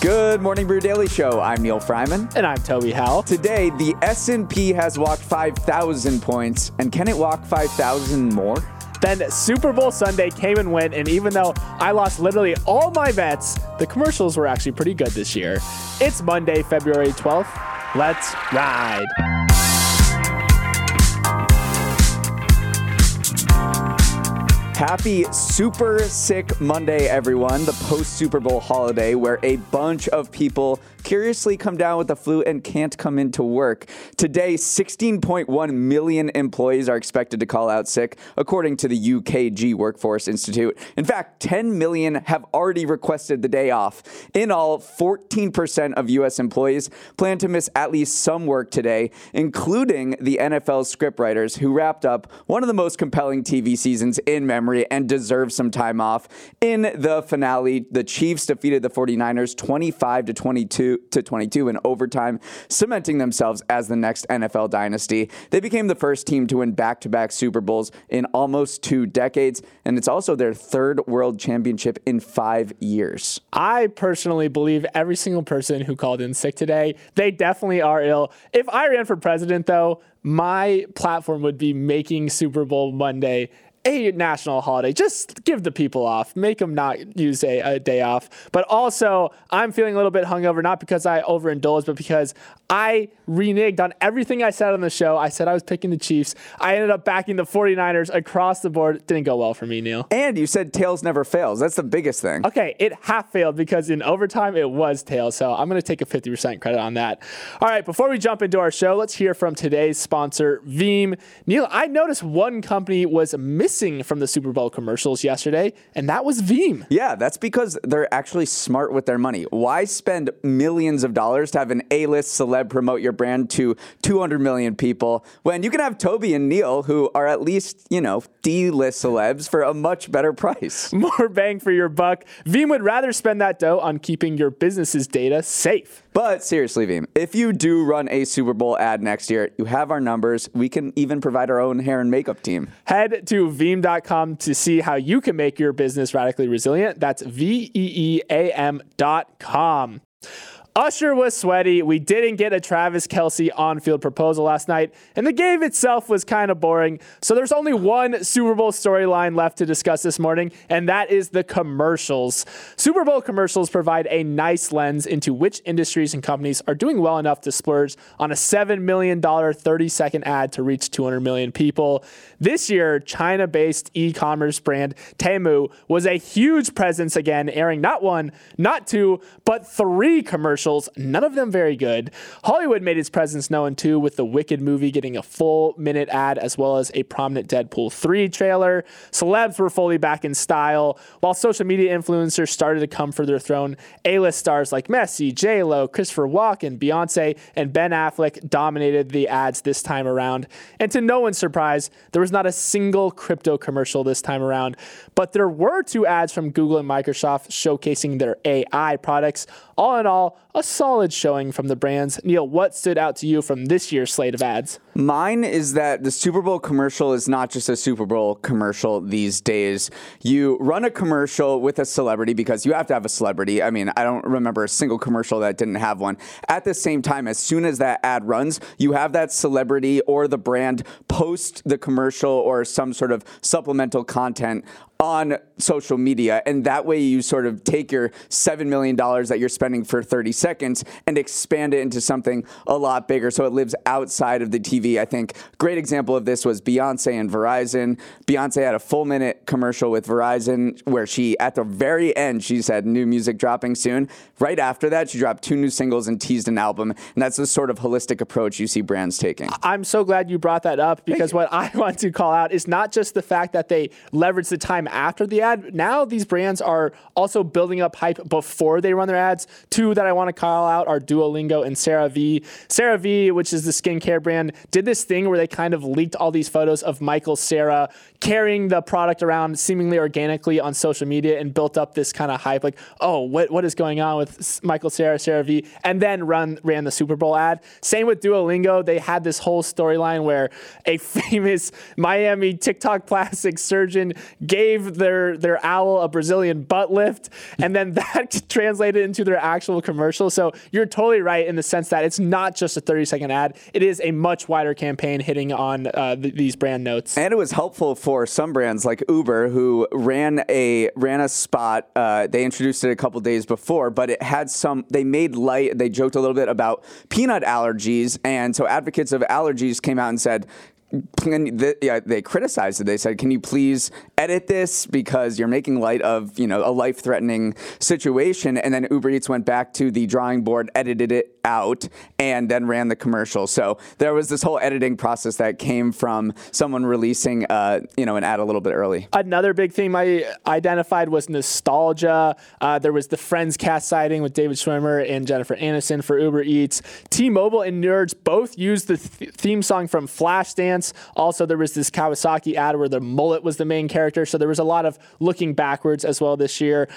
Good morning, Brew Daily Show. I'm Neal Freyman, and I'm Toby Howell. Today, the S&P has walked 5,000 points, and can it walk 5,000 more? Then Super Bowl Sunday came and went, and even though I lost literally all my bets, the commercials were actually pretty good this year. It's Monday, February 12th. Let's ride. Happy Super Sick Monday, everyone, the post Super Bowl holiday where a bunch of people curiously come down with the flu and can't come into work. Today, 16.1 million employees are expected to call out sick, according to the UKG Workforce Institute. In fact, 10 million have already requested the day off. In all, 14% of U.S. employees plan to miss at least some work today, including the NFL scriptwriters who wrapped up one of the most compelling TV seasons in memory and deserve some time off. In the finale, the Chiefs defeated the 49ers 25 to 22 to 22 in overtime, cementing themselves as the next NFL dynasty. They became the first team to win back to back Super Bowls in almost two decades, and it's also their third world championship in five years. I personally believe every single person who called in sick today, they definitely are ill. If I ran for president, though, my platform would be making Super Bowl Monday a national holiday. Just give the people off. Make them not use a, a, day off. But also, I'm feeling a little bit hungover, not because I overindulged, but because I reneged on everything I said on the show. I said I was picking the Chiefs. I ended up backing the 49ers across the board. It didn't go well for me, Neal. And you said tails never fails. That's the biggest thing. Okay, it half failed because in overtime it was tails. So I'm going to take a 50% credit on that. All right, before we jump into our show, let's hear from today's sponsor, Veeam. Neal, I noticed one company was missing from the Super Bowl commercials yesterday, and that was Veeam. Yeah, that's because they're actually smart with their money. Why spend millions of dollars to have an A-list celeb promote your brand to 200 million people when you can have Toby and Neal, who are at least, you know, D list celebs for a much better price. More bang for your buck. Veeam would rather spend that dough on keeping your business's data safe. But seriously, Veeam, if you do run a Super Bowl ad next year, you have our numbers. We can even provide our own hair and makeup team. Head to veeam.com to see how you can make your business radically resilient. That's V E E A M.com. Usher was sweaty. We didn't get a Travis Kelce on field proposal last night, and the game itself was kind of boring. So there's only one Super Bowl storyline left to discuss this morning, and that is the commercials. Super Bowl commercials provide a nice lens into which industries and companies are doing well enough to splurge on a $7 million 30 second ad to reach 200 million people. This year, China based e commerce brand Temu was a huge presence again, airing not one, not two, but three commercials commercials, none of them very good. Hollywood made its presence known too, with the Wicked movie getting a full minute ad as well as a prominent Deadpool 3 trailer. Celebs were fully back in style, while social media influencers started to come for their throne. A list stars like Messi, J Lo, Christopher Walken, Beyonce, and Ben Affleck dominated the ads this time around. And to no one's surprise, there was not a single crypto commercial this time around, but there were two ads from Google and Microsoft showcasing their AI products. All in all, a solid showing from the brands. Neal, what stood out to you from this year's slate of ads? Mine is that the Super Bowl commercial is not just a Super Bowl commercial these days. You run a commercial with a celebrity because you have to have a celebrity. I mean, I don't remember a single commercial that didn't have one. At the same time, as soon as that ad runs, you have that celebrity or the brand post the commercial or some sort of supplemental content on social media. And that way you sort of take your $7 million that you're spending for 30 seconds and expand it into something a lot bigger so it lives outside of the TV TV. I think great example of this was Beyonce and Verizon. Beyonce had a full minute commercial with Verizon where she, at the very end, she said new music dropping soon. Right after that, she dropped two new singles and teased an album. And that's the sort of holistic approach you see brands taking. I'm so glad you brought that up because what I want to call out is not just the fact that they leverage the time after the ad. Now these brands are also building up hype before they run their ads. Two that I want to call out are Duolingo and CeraVe. Sarah V, which is the skincare brand, did this thing where they kind of leaked all these photos of Michael Cera carrying the product around seemingly organically on social media and built up this kind of hype like, oh, what, what is going on with Michael Cera, Sarah V? and then run ran the Super Bowl ad. Same with Duolingo. They had this whole storyline where a famous Miami TikTok plastic surgeon gave their, their owl a Brazilian butt lift, and then that translated into their actual commercial. So you're totally right in the sense that it's not just a 30 second ad, it is a much wider campaign hitting on uh, th- these brand notes. And it was helpful for some brands like Uber, who ran a ran a spot. Uh, they introduced it a couple days before, but it had some. They made light. They joked a little bit about peanut allergies, and so advocates of allergies came out and said, yeah, they criticized it. They said, "Can you please edit this because you're making light of you know a life-threatening situation?" And then Uber Eats went back to the drawing board, edited it out, and then ran the commercial. So there was this whole editing process that came from someone releasing uh, you know an ad a little bit early. Another big theme I identified was nostalgia. Uh, there was the Friends cast sighting with David Schwimmer and Jennifer Aniston for Uber Eats. T-Mobile and Nerds both used the th- theme song from Flashdance also, there was this Kawasaki ad where the mullet was the main character. So there was a lot of looking backwards as well this year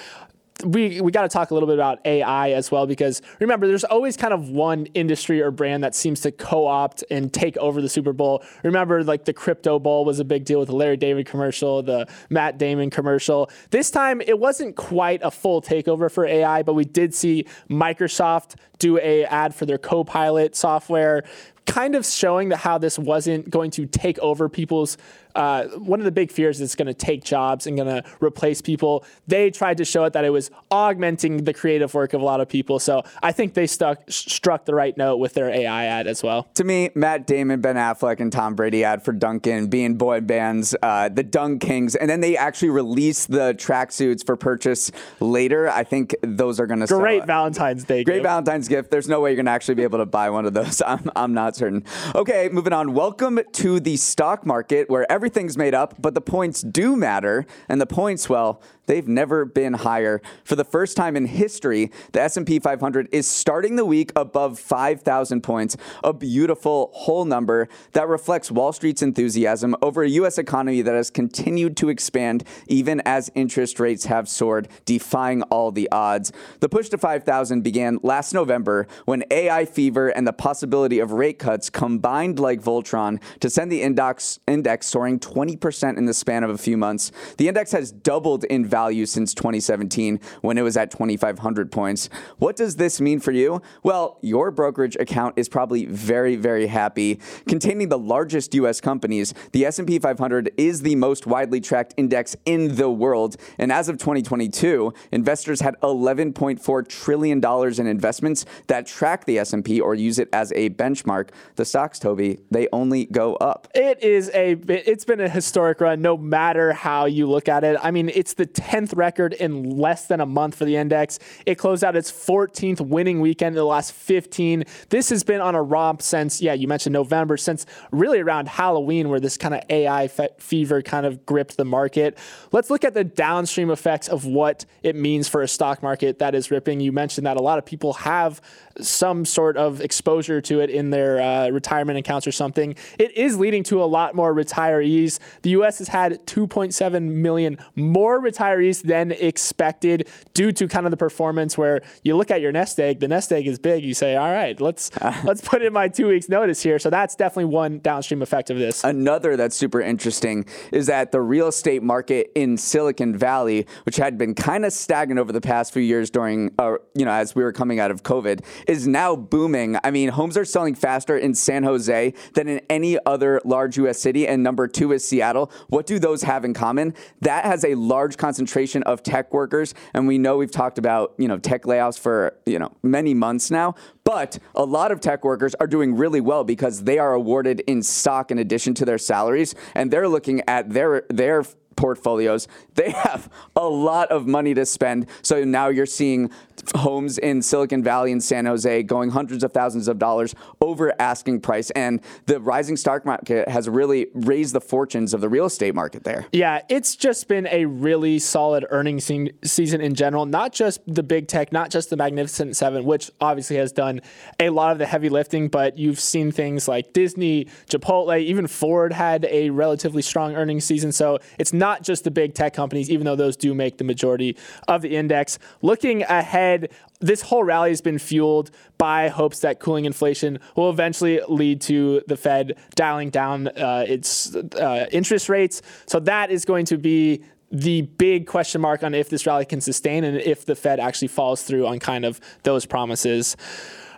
we we got to talk a little bit about AI as well because remember there's always kind of one industry or brand that seems to co-opt and take over the Super Bowl. Remember like the crypto bowl was a big deal with the Larry David commercial, the Matt Damon commercial. This time it wasn't quite a full takeover for AI, but we did see Microsoft do a ad for their Copilot software kind of showing that how this wasn't going to take over people's uh, one of the big fears is it's going to take jobs and going to replace people. They tried to show it that it was augmenting the creative work of a lot of people. So I think they stuck struck the right note with their AI ad as well. To me, Matt Damon, Ben Affleck, and Tom Brady ad for Dunkin' being boy bands, uh, the DunKings, and then they actually released the tracksuits for purchase later. I think those are going to great sell. Valentine's Day. Great gift. Valentine's gift. There's no way you're going to actually be able to buy one of those. I'm, I'm not certain. Okay, moving on. Welcome to the stock market where everything's made up, but the points do matter. And the points, well, They've never been higher. For the first time in history, the S&P 500 is starting the week above 5,000 points, a beautiful whole number that reflects Wall Street's enthusiasm over a US economy that has continued to expand even as interest rates have soared, defying all the odds. The push to 5,000 began last November when AI fever and the possibility of rate cuts combined like Voltron to send the index index soaring 20% in the span of a few months. The index has doubled in value since 2017 when it was at 2,500 points. What does this mean for you? Well, your brokerage account is probably very, very happy. Containing the largest U.S. companies, the S&P 500 is the most widely tracked index in the world. And as of 2022, investors had 11.4 trillion dollars in investments that track the S&P or use it as a benchmark. The stocks, Toby, they only go up. It is a. It's been a historic run, no matter how you look at it. I mean, it's the 10th record in less than a month for the index. It closed out its 14th winning weekend in the last 15. This has been on a romp since, yeah, you mentioned November, since really around Halloween, where this kind of AI fe- fever kind of gripped the market. Let's look at the downstream effects of what it means for a stock market that is ripping. You mentioned that a lot of people have some sort of exposure to it in their uh, retirement accounts or something. It is leading to a lot more retirees. The U.S. has had 2.7 million more retirees than expected due to kind of the performance where you look at your nest egg, the nest egg is big. You say, all right, let's let's put in my two weeks notice here. So that's definitely one downstream effect of this. Another that's super interesting is that the real estate market in Silicon Valley, which had been kind of stagnant over the past few years during, uh, you know, as we were coming out of COVID, is now booming. I mean, homes are selling faster in San Jose than in any other large U.S. city, and number two is Seattle. What do those have in common? That has a large concentration of tech workers, and we know we've talked about you know tech layoffs for you know many months now. But a lot of tech workers are doing really well because they are awarded in stock in addition to their salaries, and they're looking at their their portfolios, they have a lot of money to spend. So now you're seeing homes in Silicon Valley and San Jose going hundreds of thousands of dollars over asking price. And the rising stock market has really raised the fortunes of the real estate market there. Yeah, it's just been a really solid earnings se- season in general, not just the big tech, not just the Magnificent Seven, which obviously has done a lot of the heavy lifting, but you've seen things like Disney, Chipotle, even Ford had a relatively strong earnings season. So it's not just the big tech companies, even though those do make the majority of the index. Looking ahead, this whole rally has been fueled by hopes that cooling inflation will eventually lead to the Fed dialing down uh, its uh, interest rates. So that is going to be the big question mark on if this rally can sustain and if the Fed actually follows through on kind of those promises.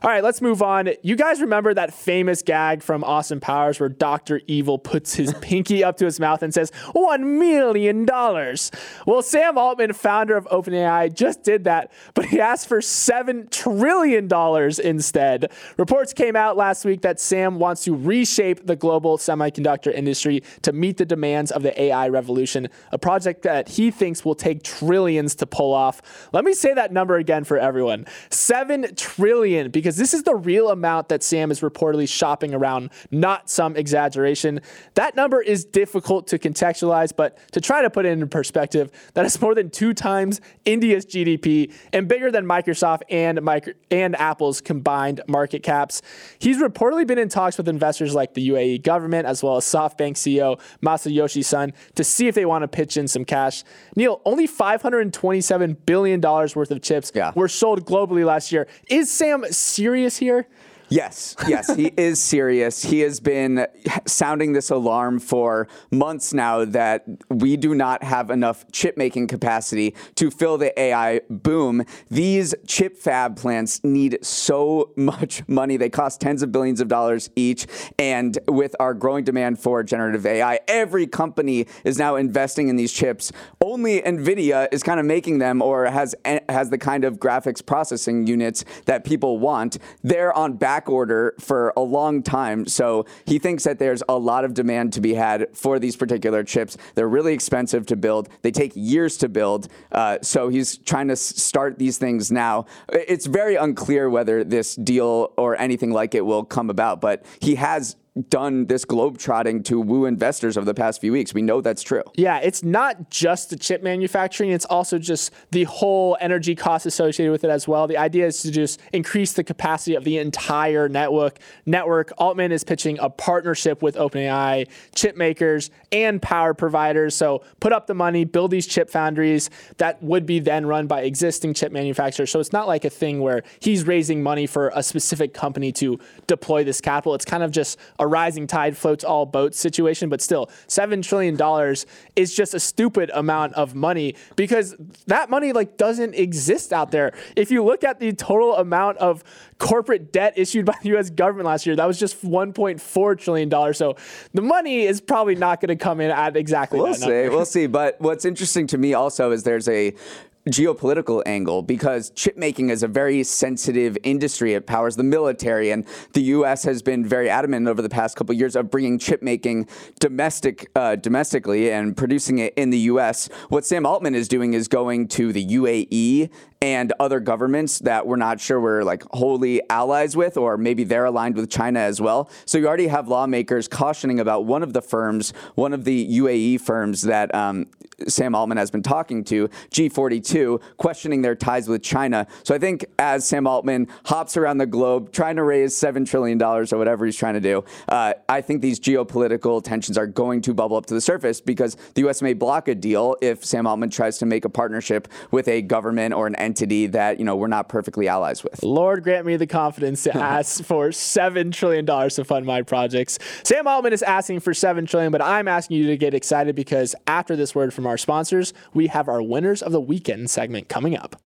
All right, let's move on. You guys remember that famous gag from Austin Powers where Dr. Evil puts his pinky up to his mouth and says, $1 million. Well, Sam Altman, founder of OpenAI, just did that, but he asked for $7 trillion instead. Reports came out last week that Sam wants to reshape the global semiconductor industry to meet the demands of the AI revolution, a project that he thinks will take trillions to pull off. Let me say that number again for everyone 7 trillion, because because this is the real amount that Sam is reportedly shopping around, not some exaggeration. That number is difficult to contextualize, but to try to put it in perspective, that is more than two times India's GDP and bigger than Microsoft and micro- and Apple's combined market caps. He's reportedly been in talks with investors like the UAE government as well as SoftBank CEO Masayoshi Son to see if they want to pitch in some cash. Neal, only $527 billion worth of chips yeah. were sold globally last year. Is Sam serious here? Yes, yes, he is serious. He has been sounding this alarm for months now that we do not have enough chip making capacity to fill the AI boom. These chip fab plants need so much money. They cost tens of billions of dollars each. And with our growing demand for generative AI, every company is now investing in these chips. Only Nvidia is kind of making them or has has the kind of graphics processing units that people want. They're on back back order for a long time. So he thinks that there's a lot of demand to be had for these particular chips. They're really expensive to build. They take years to build. Uh, so he's trying to start these things now. It's very unclear whether this deal or anything like it will come about, but he has done this globe trotting to woo investors over the past few weeks. We know that's true. Yeah, it's not just the chip manufacturing, it's also just the whole energy cost associated with it as well. The idea is to just increase the capacity of the entire network. Network Altman is pitching a partnership with OpenAI, chip makers, and power providers. So put up the money, build these chip foundries that would be then run by existing chip manufacturers. So it's not like a thing where he's raising money for a specific company to deploy this capital. It's kind of just a a rising tide floats all boats situation, but still, $7 trillion is just a stupid amount of money because that money like doesn't exist out there. If you look at the total amount of corporate debt issued by the US government last year, that was just $1.4 trillion. So the money is probably not going to come in at exactly we'll see. We'll see. But what's interesting to me also is there's a geopolitical angle because chip making is a very sensitive industry. It powers the military, and the U.S. has been very adamant over the past couple of years of bringing chip making domestic uh, domestically and producing it in the U.S. What Sam Altman is doing is going to the UAE and other governments that we're not sure we're like wholly allies with, or maybe they're aligned with China as well. So you already have lawmakers cautioning about one of the firms, one of the UAE firms that um, Sam Altman has been talking to, G42, questioning their ties with China. So I think as Sam Altman hops around the globe trying to raise $7 trillion or whatever he's trying to do, uh, I think these geopolitical tensions are going to bubble up to the surface because the U.S. may block a deal if Sam Altman tries to make a partnership with a government or an entity that, you know, we're not perfectly allies with. Lord grant me the confidence to ask for $7 trillion to fund my projects. Sam Altman is asking for 7 trillion, but I'm asking you to get excited because after this word from our sponsors, we have our winners of the weekend segment coming up.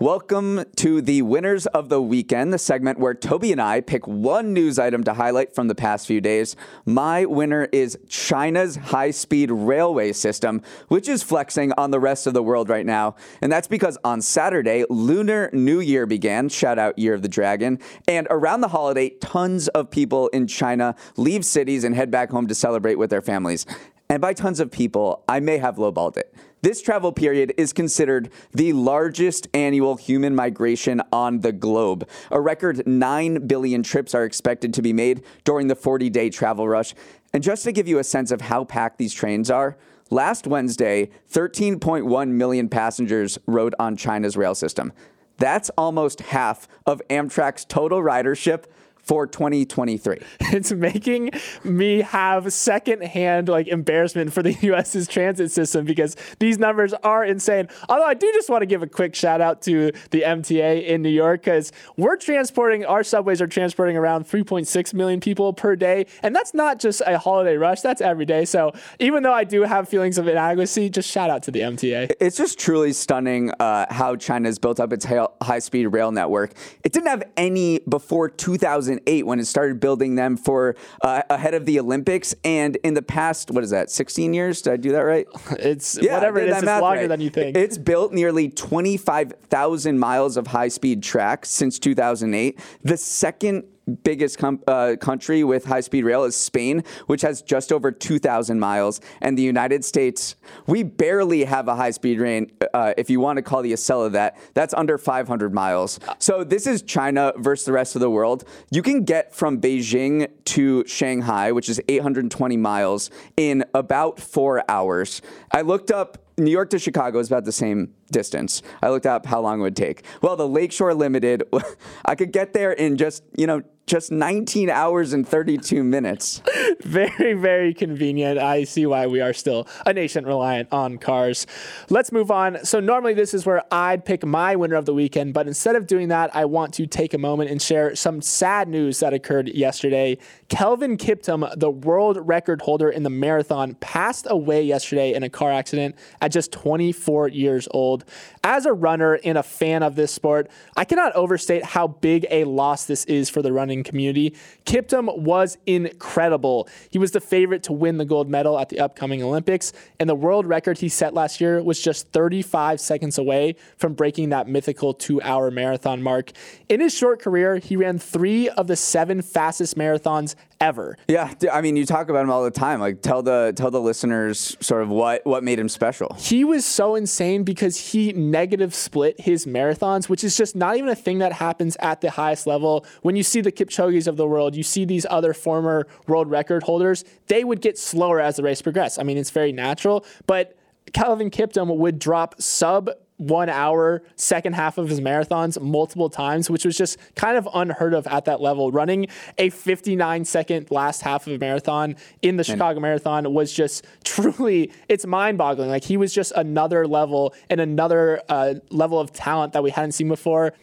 Welcome to the Winners of the Weekend, the segment where Toby and I pick one news item to highlight from the past few days. My winner is China's high speed railway system, which is flexing on the rest of the world right now. And that's because on Saturday, Lunar New Year began, shout out Year of the Dragon. And around the holiday, tons of people in China leave cities and head back home to celebrate with their families. And by tons of people, I may have lowballed it. This travel period is considered the largest annual human migration on the globe. A record 9 billion trips are expected to be made during the 40 day travel rush. And just to give you a sense of how packed these trains are, last Wednesday, 13.1 million passengers rode on China's rail system. That's almost half of Amtrak's total ridership for 2023. It's making me have secondhand like embarrassment for the US's transit system because these numbers are insane. Although I do just want to give a quick shout out to the MTA in New York because we're transporting our subways are transporting around 3.6 million people per day, and that's not just a holiday rush. That's every day. So even though I do have feelings of inadequacy, just shout out to the MTA. It's just truly stunning uh, how China's built up its high speed rail network. It didn't have any before 2000. 2008 when it started building them for uh, ahead of the Olympics. And in the past, what is that, 16 years? Did I do that right? It's yeah, whatever it is, it's longer right. than you think. It's built nearly 25,000 miles of high speed track since 2008. The second biggest com- uh, country with high speed rail is Spain, which has just over 2,000 miles. And the United States, we barely have a high speed train. Uh, if you want to call the Acela that, that's under 500 miles. So this is China versus the rest of the world. You can get from Beijing to Shanghai, which is 820 miles, in about four hours. I looked up New York to Chicago is about the same distance. I looked up how long it would take. Well, the Lakeshore Limited, I could get there in just, you know, just 19 hours and 32 minutes. very, very convenient. I see why we are still a nation reliant on cars. Let's move on. So, normally this is where I'd pick my winner of the weekend, but instead of doing that, I want to take a moment and share some sad news that occurred yesterday. Kelvin Kiptum, the world record holder in the marathon, passed away yesterday in a car accident at just 24 years old. As a runner and a fan of this sport, I cannot overstate how big a loss this is for the running community. Kiptum was incredible. He was the favorite to win the gold medal at the upcoming Olympics, and the world record he set last year was just 35 seconds away from breaking that mythical two hour marathon mark. In his short career, he ran three of the seven fastest marathons ever. Yeah, I mean, you talk about him all the time. Like, tell the tell the listeners sort of what what made him special. He was so insane because he negative split his marathons, which is just not even a thing that happens at the highest level. When you see the Kipchoge's of the world, you see these other former world record holders, they would get slower as the race progressed. I mean, it's very natural, but Kelvin Kiptum would drop sub one hour second half of his marathons multiple times, which was just kind of unheard of at that level. Running a 59 second last half of a marathon in the Chicago Marathon was just truly, it's mind boggling. Like he was just another level and another uh, level of talent that we hadn't seen before.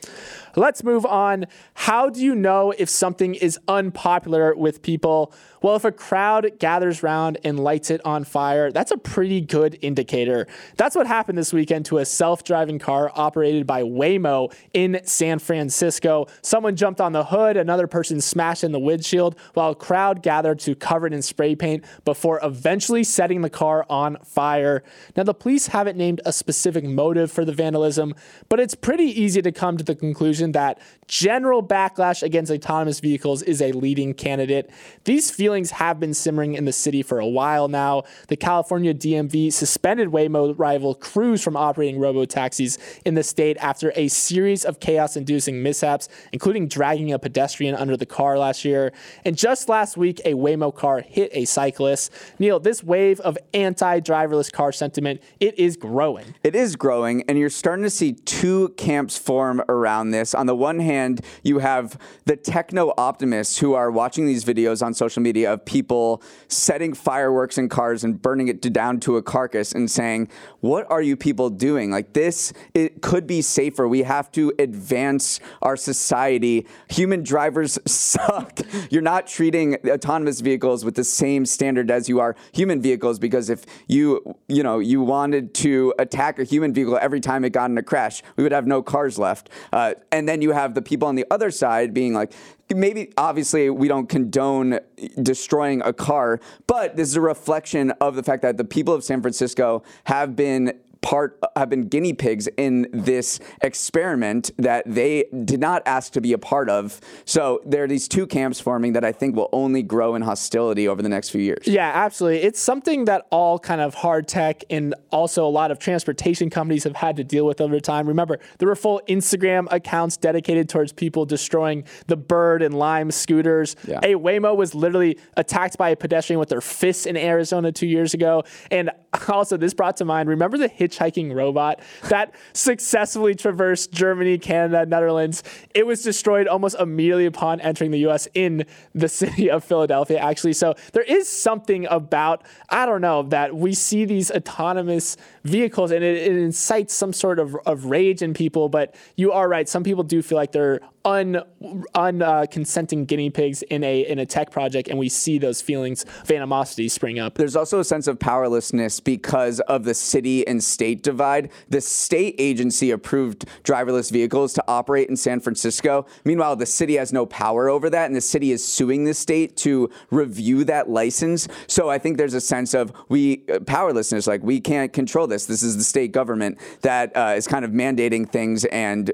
Let's move on. How do you know if something is unpopular with people? Well, if a crowd gathers around and lights it on fire, that's a pretty good indicator. That's what happened this weekend to a self driving car operated by Waymo in San Francisco. Someone jumped on the hood, another person smashed in the windshield, while a crowd gathered to cover it in spray paint before eventually setting the car on fire. Now, the police haven't named a specific motive for the vandalism, but it's pretty easy to come to the conclusion that general backlash against autonomous vehicles is a leading candidate. These feelings have been simmering in the city for a while now. The California DMV suspended Waymo rival Cruise from operating robo taxis in the state after a series of chaos inducing mishaps, including dragging a pedestrian under the car last year. And just last week, a Waymo car hit a cyclist. Neal, this wave of anti driverless car sentiment, it is growing. It is growing, and you're starting to see two camps form around this. On the one hand, you have the techno optimists who are watching these videos on social media of people setting fireworks in cars and burning it down to a carcass and saying, What are you people doing? Like, this this it could be safer. We have to advance our society. Human drivers suck. You're not treating autonomous vehicles with the same standard as you are human vehicles because if you you know you wanted to attack a human vehicle every time it got in a crash, we would have no cars left. Uh, and then you have the people on the other side being like, maybe obviously we don't condone destroying a car, but this is a reflection of the fact that the people of San Francisco have been part have been guinea pigs in this experiment that they did not ask to be a part of. So there are these two camps forming that I think will only grow in hostility over the next few years. Yeah, absolutely. It's something that all kind of hard tech and also a lot of transportation companies have had to deal with over time. Remember, there were full Instagram accounts dedicated towards people destroying the Bird and Lime scooters. Yeah. A Waymo was literally attacked by a pedestrian with their fists in Arizona two years ago. And also, this brought to mind remember the hitchhiking robot that successfully traversed Germany, Canada, Netherlands? It was destroyed almost immediately upon entering the US in the city of Philadelphia, actually. So there is something about, I don't know, that we see these autonomous vehicles and it, it incites some sort of, of rage in people. But you are right. Some people do feel like they're un, un uh, consenting guinea pigs in a in a tech project, and we see those feelings of animosity spring up. There's also a sense of powerlessness because of the city and state divide. The state agency approved driverless vehicles to operate in San Francisco. Meanwhile, the city has no power over that, and the city is suing the state to review that license. So I think there's a sense of we uh, powerlessness, like we can't control this. This. Is the state government that uh, is kind of mandating things and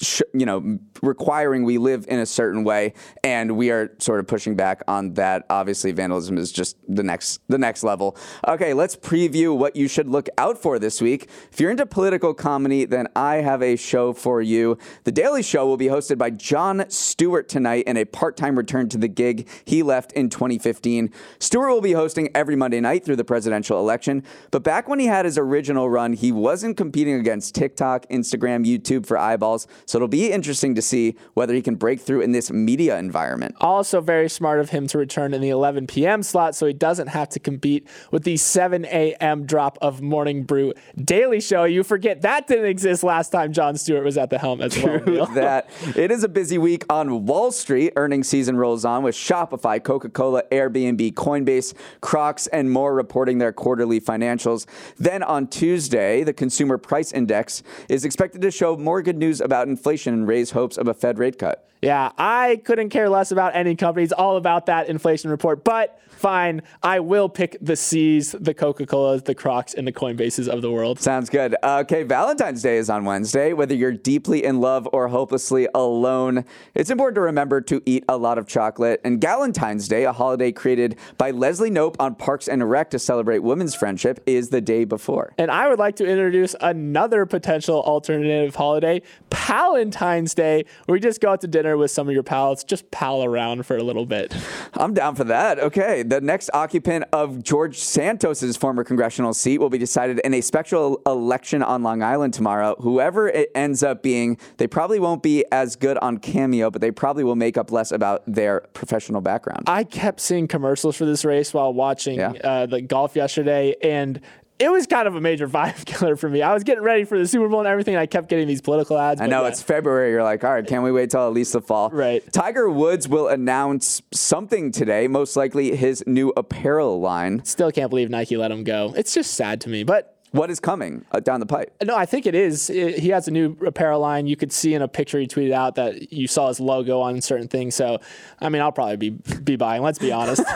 sh- you know, requiring we live in a certain way, and we are sort of pushing back on that. Obviously, vandalism is just the next the next level. Okay, let's preview what you should look out for this week. If you're into political comedy, then I have a show for you. The Daily Show will be hosted by Jon Stewart tonight in a part-time return to the gig he left in 2015. Stewart will be hosting every Monday night through the presidential election, but back when he had his original run, he wasn't competing against TikTok, Instagram, YouTube for eyeballs. So it'll be interesting to see whether he can break through in this media environment. Also, very smart of him to return in the 11 p.m. slot so he doesn't have to compete with the 7 a.m. drop of Morning Brew Daily Show. You forget that didn't exist last time Jon Stewart was at the helm as well. Neal. that it is a busy week on Wall Street. Earnings season rolls on with Shopify, Coca-Cola, Airbnb, Coinbase, Crocs, and more reporting their quarterly financials. Then on Tuesday, the Consumer Price Index is expected to show more good news about inflation and raise hopes of a Fed rate cut. Yeah, I couldn't care less about any companies, all about that inflation report. But fine, I will pick the C's, the Coca Colas, the Crocs, and the Coinbases of the world. Sounds good. Okay, Valentine's Day is on Wednesday. Whether you're deeply in love or hopelessly alone, it's important to remember to eat a lot of chocolate. And Galentine's Day, a holiday created by Leslie Knope on Parks and Rec to celebrate women's friendship, is the day before. And I would like to introduce another potential alternative holiday, Palentine's Day, where you just go out to dinner with some of your pals, just pal around for a little bit. I'm down for that. Okay, the next occupant of George Santos's former congressional seat will be decided in a special election on Long Island tomorrow. Whoever it ends up being, they probably won't be as good on Cameo, but they probably will make up less about their professional background. I kept seeing commercials for this race while watching Yeah. uh, the golf yesterday, and it was kind of a major vibe killer for me. I was getting ready for the Super Bowl and everything. And I kept getting these political ads. I know yeah. it's February. You're like, all right, can't we wait till at least the fall? Right. Tiger Woods will announce something today, most likely his new apparel line. Still can't believe Nike let him go. It's just sad to me, but What is coming uh, down the pipe? No, I think it is. It- he has a new apparel line. You could see in a picture he tweeted out that you saw his logo on certain things. So, I mean, I'll probably be be buying. Let's be honest.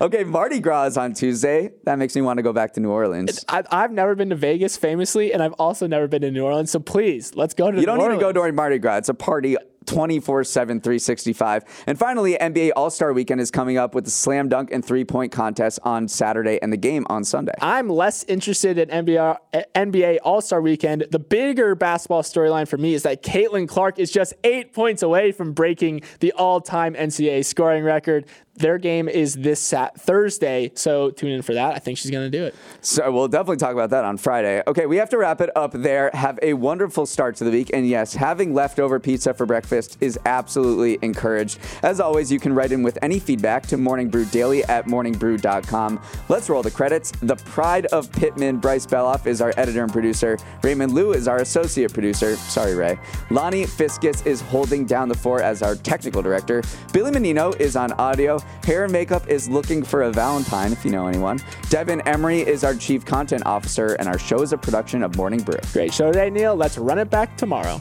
Okay, Mardi Gras is on Tuesday. That makes me want to go back to New Orleans. I, I've never been to Vegas, famously, and I've also never been to New Orleans. So please, let's go to. You don't New need to go during Mardi Gras. It's a party 24 7, 365. And finally, NBA All Star Weekend is coming up with the slam dunk and three point contest on Saturday and the game on Sunday. I'm less interested in NBA, NBA All Star Weekend. The bigger basketball storyline for me is that Caitlin Clark is just eight points away from breaking the all time NCAA scoring record. their game is this sat Thursday, so tune in for that. I think she's going to do it. So we'll definitely talk about that on Friday. Okay, we have to wrap it up there. Have a wonderful start to the week. And yes, having leftover pizza for breakfast is absolutely encouraged. As always, you can write in with any feedback to Morning Brew Daily at morningbrew.com. Let's roll the credits. The pride of Pittman, Bryce Beloff, is our editor and producer. Raymond Liu is our associate producer. Sorry, Ray. Lonnie Fiskus is holding down the fort as our technical director. Billy Menino is on audio. Hair and makeup is looking for a Valentine, if you know anyone. Devin Emery is our chief content officer, and our show is a production of Morning Brew. Great show today, Neal. Let's run it back tomorrow.